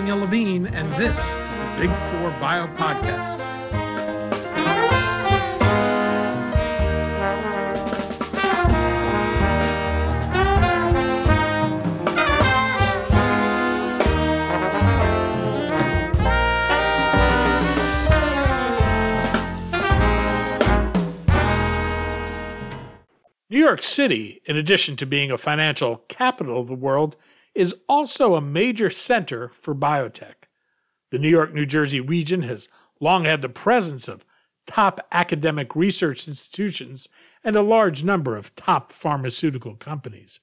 Daniel Levine, and this is the Big Four Bio Podcast. New York City, in addition to being a financial capital of the world, is also a major center for biotech. The New York New Jersey region has long had the presence of top academic research institutions and a large number of top pharmaceutical companies.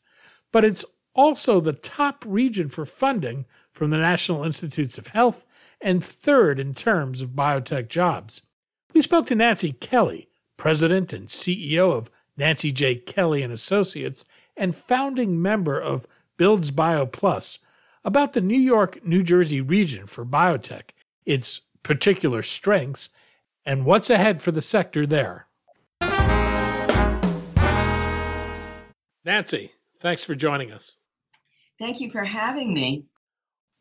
But it's also the top region for funding from the National Institutes of Health and third in terms of biotech jobs. We spoke to Nancy Kelley, president and CEO of Nancy J. Kelley and Associates and founding member of Builds Bio Plus about the New York, New Jersey region for biotech, its particular strengths, and what's ahead for the sector there. Nancy, thanks for joining us. Thank you for having me.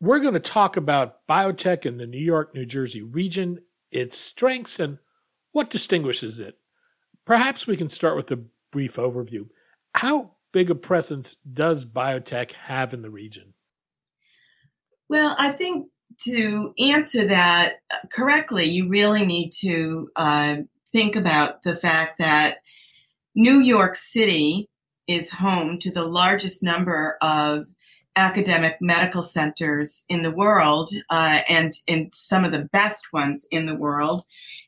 We're going to talk about biotech in the New York, New Jersey region, its strengths, and what distinguishes it. Perhaps we can start with a brief overview. How big a presence does biotech have in the region? Well, I think to answer that correctly, you really need to uh, think about the fact that New York City is home to the largest number of academic medical centers in the world uh, and in some of the best ones in the world.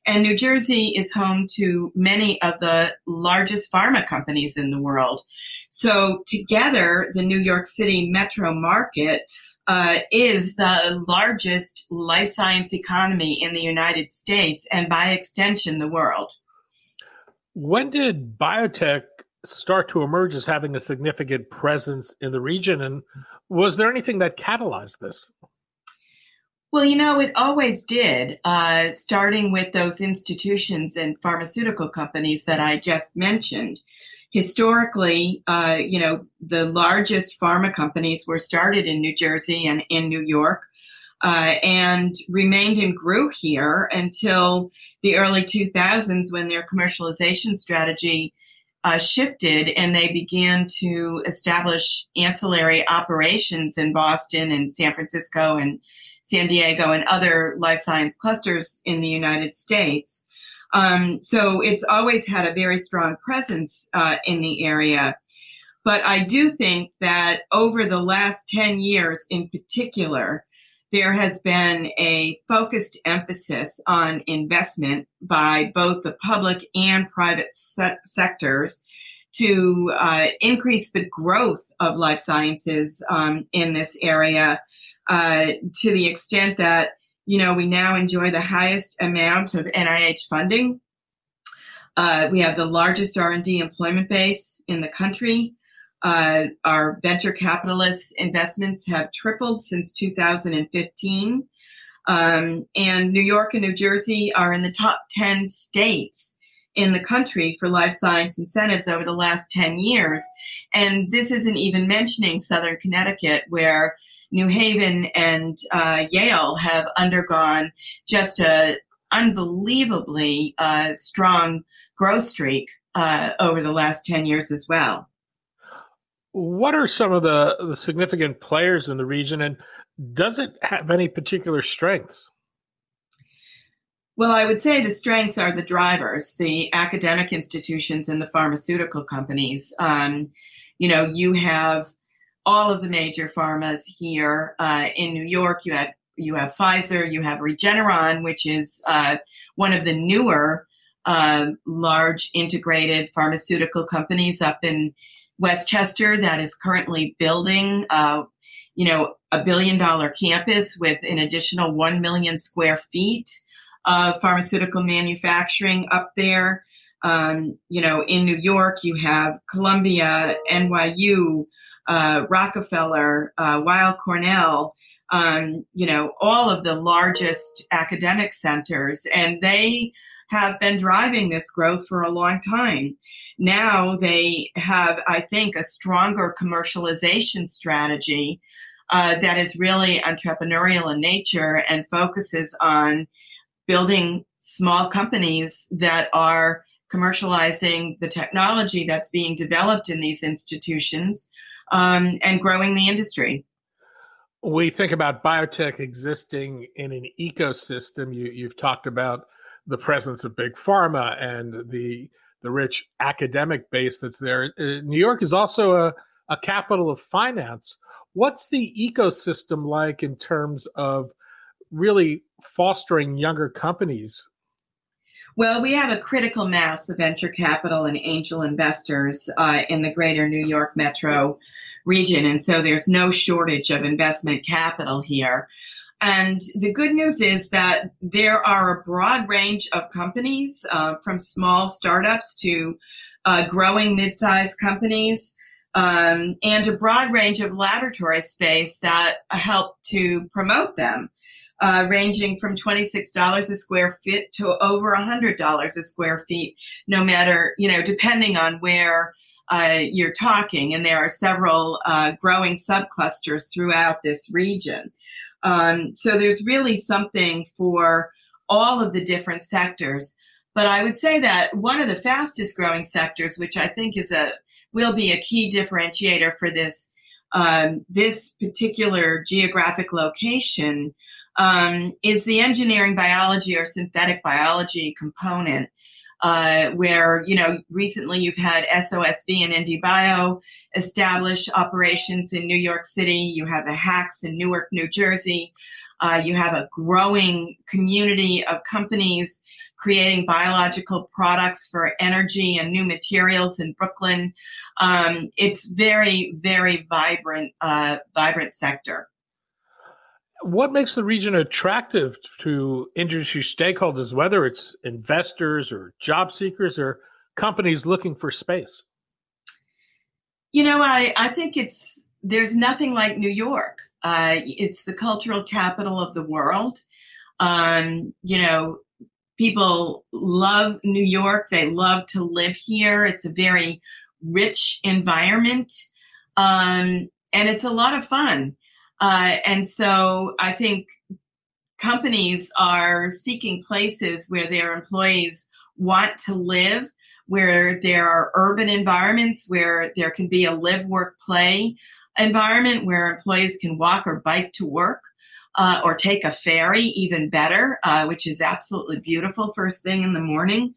And New Jersey is home to many of the largest pharma companies in the world. So together, the New York City metro market uh, is the largest life science economy in the United States and by extension, the world. When did biotech start to emerge as having a significant presence in the region? And was there anything that catalyzed this? Well, you know, it always did, uh, starting with those institutions and pharmaceutical companies that I just mentioned. Historically, uh, you know, the largest pharma companies were started in New Jersey and in New York. Uh, and remained and grew here until the early 2000s when their commercialization strategy uh, shifted and they began to establish ancillary operations in Boston and San Francisco and San Diego and other life science clusters in the United States. Um, so it's always had a very strong presence uh, in the area. But I do think that over the last 10 years in particular, there has been a focused emphasis on investment by both the public and private se- sectors to uh, increase the growth of life sciences um, in this area uh, to the extent that you know we now enjoy the highest amount of NIH funding. Uh, we have the largest R&D employment base in the country. Uh, our venture capitalist investments have tripled since 2015. Um, and New York and New Jersey are in the top 10 states in the country for life science incentives over the last 10 years. And this isn't even mentioning Southern Connecticut, where New Haven and uh, Yale have undergone just a unbelievably uh, strong growth streak uh, over the last 10 years as well. What are some of the, the significant players in the region, and does it have any particular strengths? Well, I would say the strengths are the drivers, the academic institutions and the pharmaceutical companies. Um, you know, you have all of the major pharmas here uh, in New York. You have you have Pfizer, you have Regeneron, which is uh, one of the newer uh, large integrated pharmaceutical companies up in Westchester that is currently building, uh, you know, a billion dollar campus with an additional 1 million square feet of pharmaceutical manufacturing up there. Um, you know, in New York, you have Columbia, NYU, uh, Rockefeller, uh, Weill Cornell, um, you know, all of the largest academic centers, and they have been driving this growth for a long time. Now they have, I think, a stronger commercialization strategy uh, that is really entrepreneurial in nature and focuses on building small companies that are commercializing the technology that's being developed in these institutions um, and growing the industry. We think about biotech existing in an ecosystem. You, you've talked about the presence of big pharma and the the rich academic base that's there. Uh, New York is also a, a capital of finance. What's the ecosystem like in terms of really fostering younger companies? Well, we have a critical mass of venture capital and angel investors uh, in the greater New York metro region. And so there's no shortage of investment capital here. And the good news is that there are a broad range of companies, uh, from small startups to uh, growing mid-sized companies, um, and a broad range of laboratory space that help to promote them, uh, ranging from $26 a square feet to over $100 a square feet, no matter, you know, depending on where uh, you're talking. And there are several uh, growing subclusters throughout this region. Um, so there's really something for all of the different sectors. But I would say that one of the fastest growing sectors, which I think is a will be a key differentiator for this um, this particular geographic location, um, is the engineering biology or synthetic biology component uh, where, you know, recently you've had SOSV and IndieBio establish operations in New York City. You have the HAX in Newark, New Jersey. Uh, you have a growing community of companies creating biological products for energy and new materials in Brooklyn. Um, it's very, very vibrant, uh, vibrant sector what makes the region attractive to industry stakeholders, whether it's investors or job seekers or companies looking for space? You know, I, I think it's there's nothing like New York. Uh, it's the cultural capital of the world. Um, you know, people love New York. They love to live here. It's a very rich environment. Um, and it's a lot of fun. Uh, and so I think companies are seeking places where their employees want to live, where there are urban environments where there can be a live, work, play environment where employees can walk or bike to work. Uh, or take a ferry, even better, uh, which is absolutely beautiful first thing in the morning.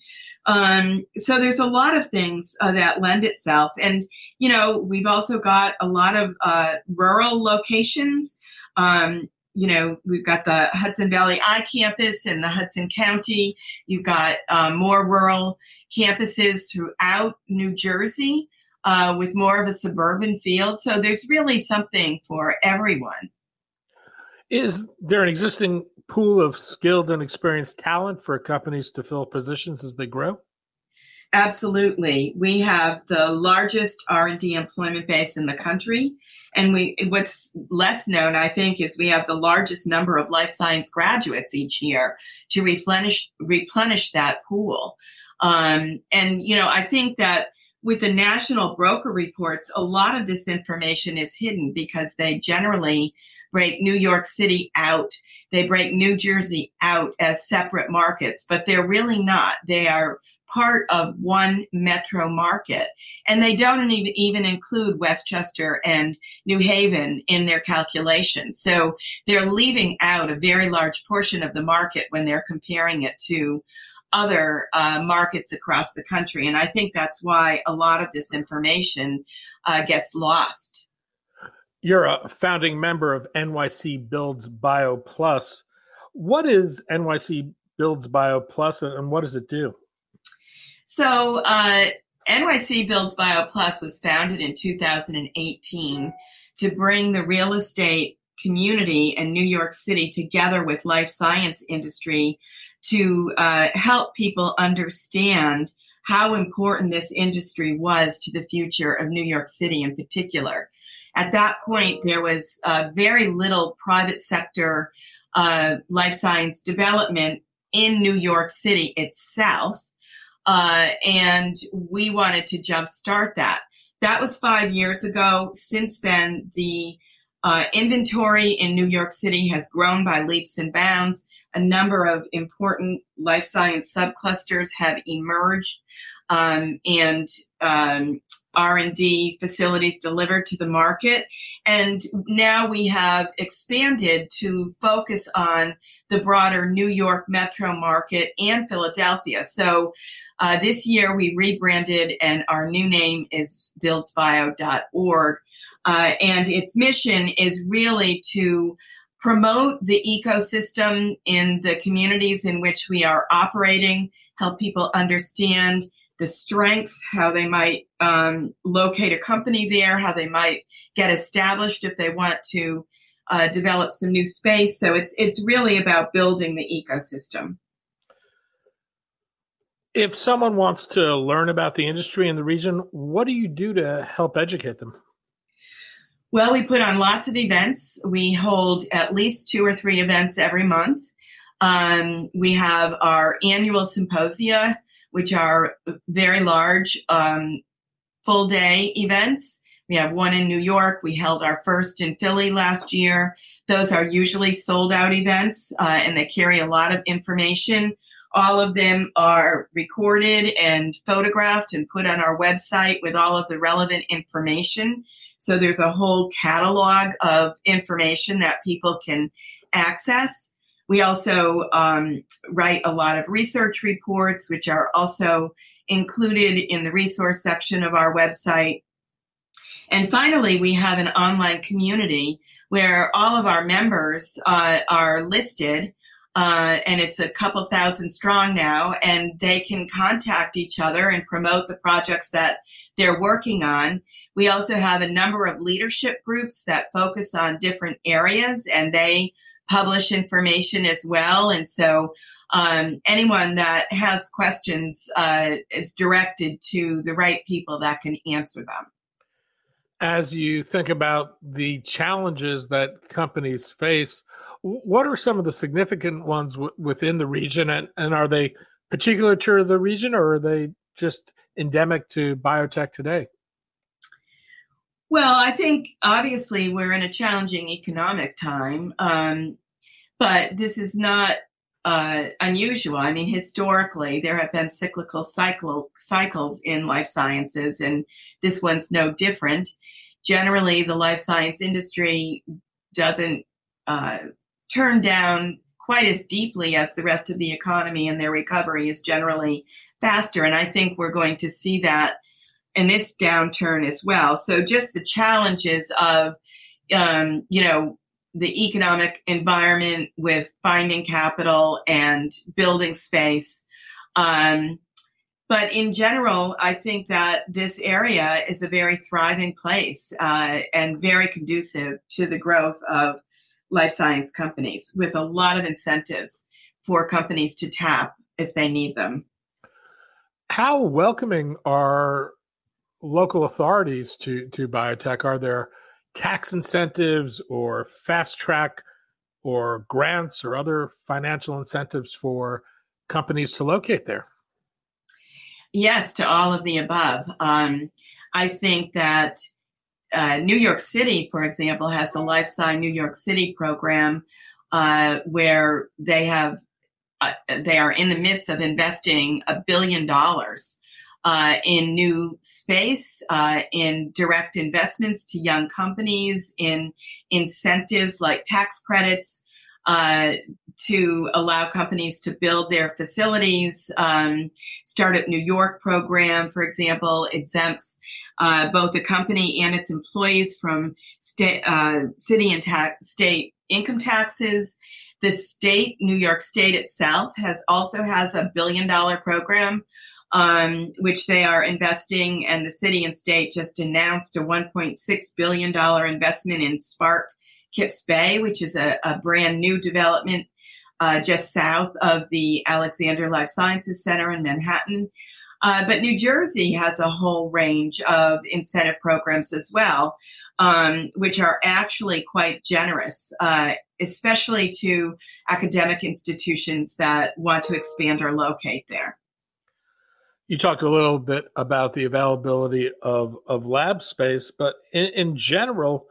Um, so there's a lot of things uh, that lend itself. And, you know, we've also got a lot of uh, rural locations. Um, you know, we've got the Hudson Valley I campus in the Hudson County. You've got uh, more rural campuses throughout New Jersey uh, with more of a suburban field. So there's really something for everyone. Is there an existing pool of skilled and experienced talent for companies to fill positions as they grow? Absolutely. We have the largest R&D employment base in the country. And we, what's less known, I think, is we have the largest number of life science graduates each year to replenish, replenish that pool. Um, and, you know, I think that with the national broker reports, a lot of this information is hidden because they generally break New York City out they break New Jersey out as separate markets, but they're really not. They are part of one metro market. And they don't even include Westchester and New Haven in their calculations. So they're leaving out a very large portion of the market when they're comparing it to other uh, markets across the country. And I think that's why a lot of this information uh, gets lost. You're a founding member of NYC Builds Bio Plus. What is NYC Builds Bio Plus and what does it do? So, uh, NYC Builds Bio Plus was founded in 2018 to bring the real estate community in New York City together with life science industry to uh, help people understand how important this industry was to the future of New York City in particular. At that point, there was uh, very little private sector uh, life science development in New York City itself. Uh, and we wanted to jumpstart that. That was five years ago. Since then, the Uh, inventory in New York City has grown by leaps and bounds. A number of important life science subclusters have emerged, um, and um, R&D facilities delivered to the market. And now we have expanded to focus on the broader New York metro market and Philadelphia. So uh, this year we rebranded and our new name is buildsbio.org. Uh, and its mission is really to promote the ecosystem in the communities in which we are operating, help people understand the strengths, how they might um, locate a company there, how they might get established if they want to uh, develop some new space. So it's it's really about building the ecosystem. If someone wants to learn about the industry and the region, what do you do to help educate them? Well, we put on lots of events. We hold at least two or three events every month. Um, we have our annual symposia, which are very large, um, full day events. We have one in New York. We held our first in Philly last year. Those are usually sold out events, uh, and they carry a lot of information all of them are recorded and photographed and put on our website with all of the relevant information. So there's a whole catalog of information that people can access. We also um, write a lot of research reports, which are also included in the resource section of our website. And finally, we have an online community where all of our members uh, are listed uh, and it's a couple thousand strong now, and they can contact each other and promote the projects that they're working on. We also have a number of leadership groups that focus on different areas, and they publish information as well. And so, um, anyone that has questions uh, is directed to the right people that can answer them. As you think about the challenges that companies face, what are some of the significant ones w- within the region, and, and are they particular to the region, or are they just endemic to biotech today? Well, I think obviously we're in a challenging economic time, um, but this is not uh, unusual. I mean, historically, there have been cyclical cycle, cycles in life sciences, and this one's no different. Generally, the life science industry doesn't uh, turned down quite as deeply as the rest of the economy, and their recovery is generally faster. And I think we're going to see that in this downturn as well. So just the challenges of, um, you know, the economic environment with finding capital and building space. Um, but in general, I think that this area is a very thriving place uh, and very conducive to the growth of life science companies with a lot of incentives for companies to tap if they need them. How welcoming are local authorities to, to biotech? Are there tax incentives or fast track or grants or other financial incentives for companies to locate there? Yes, to all of the above. Um, I think that uh, New York City, for example, has the LifeSci New York City program, uh, where they have uh, they are in the midst of investing a billion dollars uh, in new space, uh, in direct investments to young companies, in incentives like tax credits uh, to allow companies to build their facilities. Um, Startup New York program, for example, exempts uh, both the company and its employees from state, uh, city and ta- state income taxes. The state, New York State itself, has also has a billion dollar program, um, which they are investing, and the city and state just announced a 1.6 billion dollar investment in Spark Kips Bay, which is a, a brand new development uh, just south of the Alexandria Life Sciences Center in Manhattan. Uh, but New Jersey has a whole range of incentive programs as well, um, which are actually quite generous, uh, especially to academic institutions that want to expand or locate there. You talked a little bit about the availability of, of lab space, but in, in general,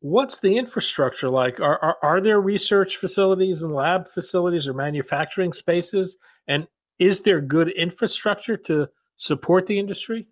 what's the infrastructure like? Are, are, are there research facilities and lab facilities or manufacturing spaces? And is there good infrastructure to support the industry?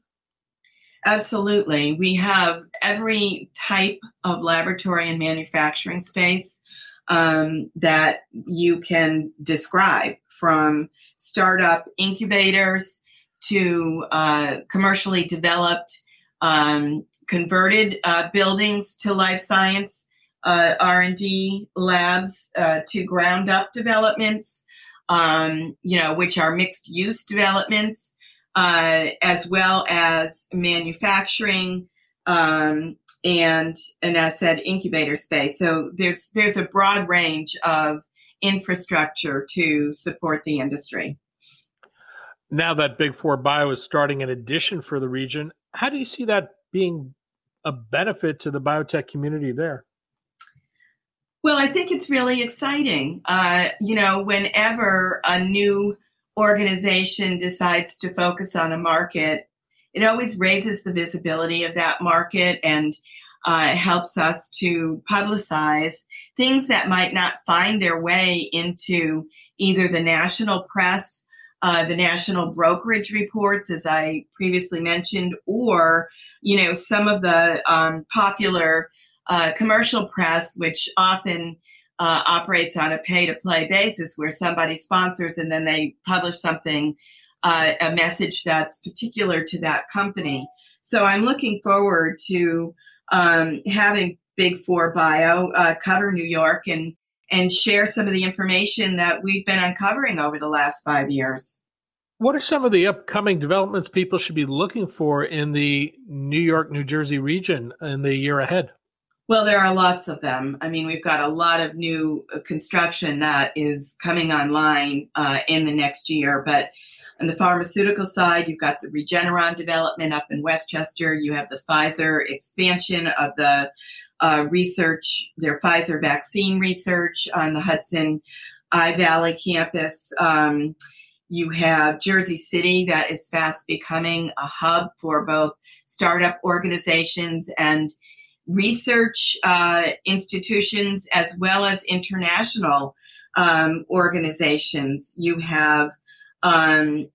Absolutely. We have every type of laboratory and manufacturing space um, that you can describe from startup incubators to uh, commercially developed um, converted uh, buildings to life science uh, r&d labs uh, to ground up developments um, you know which are mixed use developments uh, as well as manufacturing um, and and as I said incubator space. So there's there's a broad range of infrastructure to support the industry. Now that Big Four Bio is starting an addition for the region, how do you see that being a benefit to the biotech community there? Well, I think it's really exciting. Uh, you know, whenever a new organization decides to focus on a market, it always raises the visibility of that market and uh, helps us to publicize things that might not find their way into either the national press, uh, the national brokerage reports, as I previously mentioned, or you know some of the um, popular uh, commercial press, which often uh, operates on a pay to play basis where somebody sponsors and then they publish something, uh, a message that's particular to that company. So I'm looking forward to um, having Big Four Bio uh, cover New York and and share some of the information that we've been uncovering over the last five years. What are some of the upcoming developments people should be looking for in the New York, New Jersey region in the year ahead? Well, there are lots of them. I mean, we've got a lot of new uh, construction that is coming online uh, in the next year. But on the pharmaceutical side, you've got the Regeneron development up in Westchester. You have the Pfizer expansion of the uh, research, their Pfizer vaccine research on the Hudson I Valley campus. Um, you have Jersey City that is fast becoming a hub for both startup organizations and research uh, institutions as well as international um, organizations. You have um,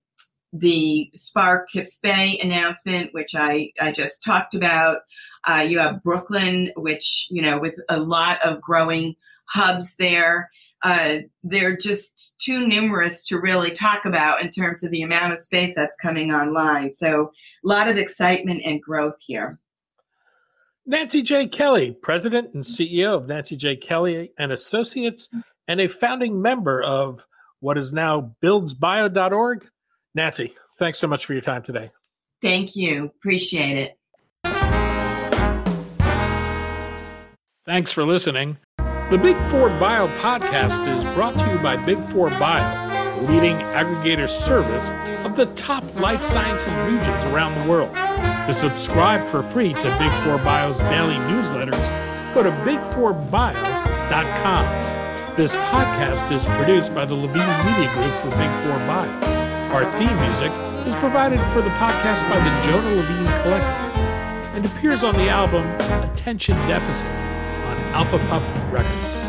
the Spark Kips Bay announcement, which I, I just talked about. Uh, you have Brooklyn, which, you know, with a lot of growing hubs there. Uh, they're just too numerous to really talk about in terms of the amount of space that's coming online. So, a lot of excitement and growth here. Nancy J. Kelley, President and CEO of Nancy J. Kelley and Associates, and a founding member of what is now buildsbio.org. Nancy, thanks so much for your time today. Thank you. Appreciate it. Thanks for listening. The Big Four Bio podcast is brought to you by Big Four Bio, the leading aggregator service of the top life sciences regions around the world. To subscribe for free to Big Four Bio's daily newsletters, go to big4bio.com. This podcast is produced by the Levine Media Group for Big Four Bio. Our theme music is provided for the podcast by the Jonah Levine Collective and appears on the album Attention Deficit on Alpha Pup Records.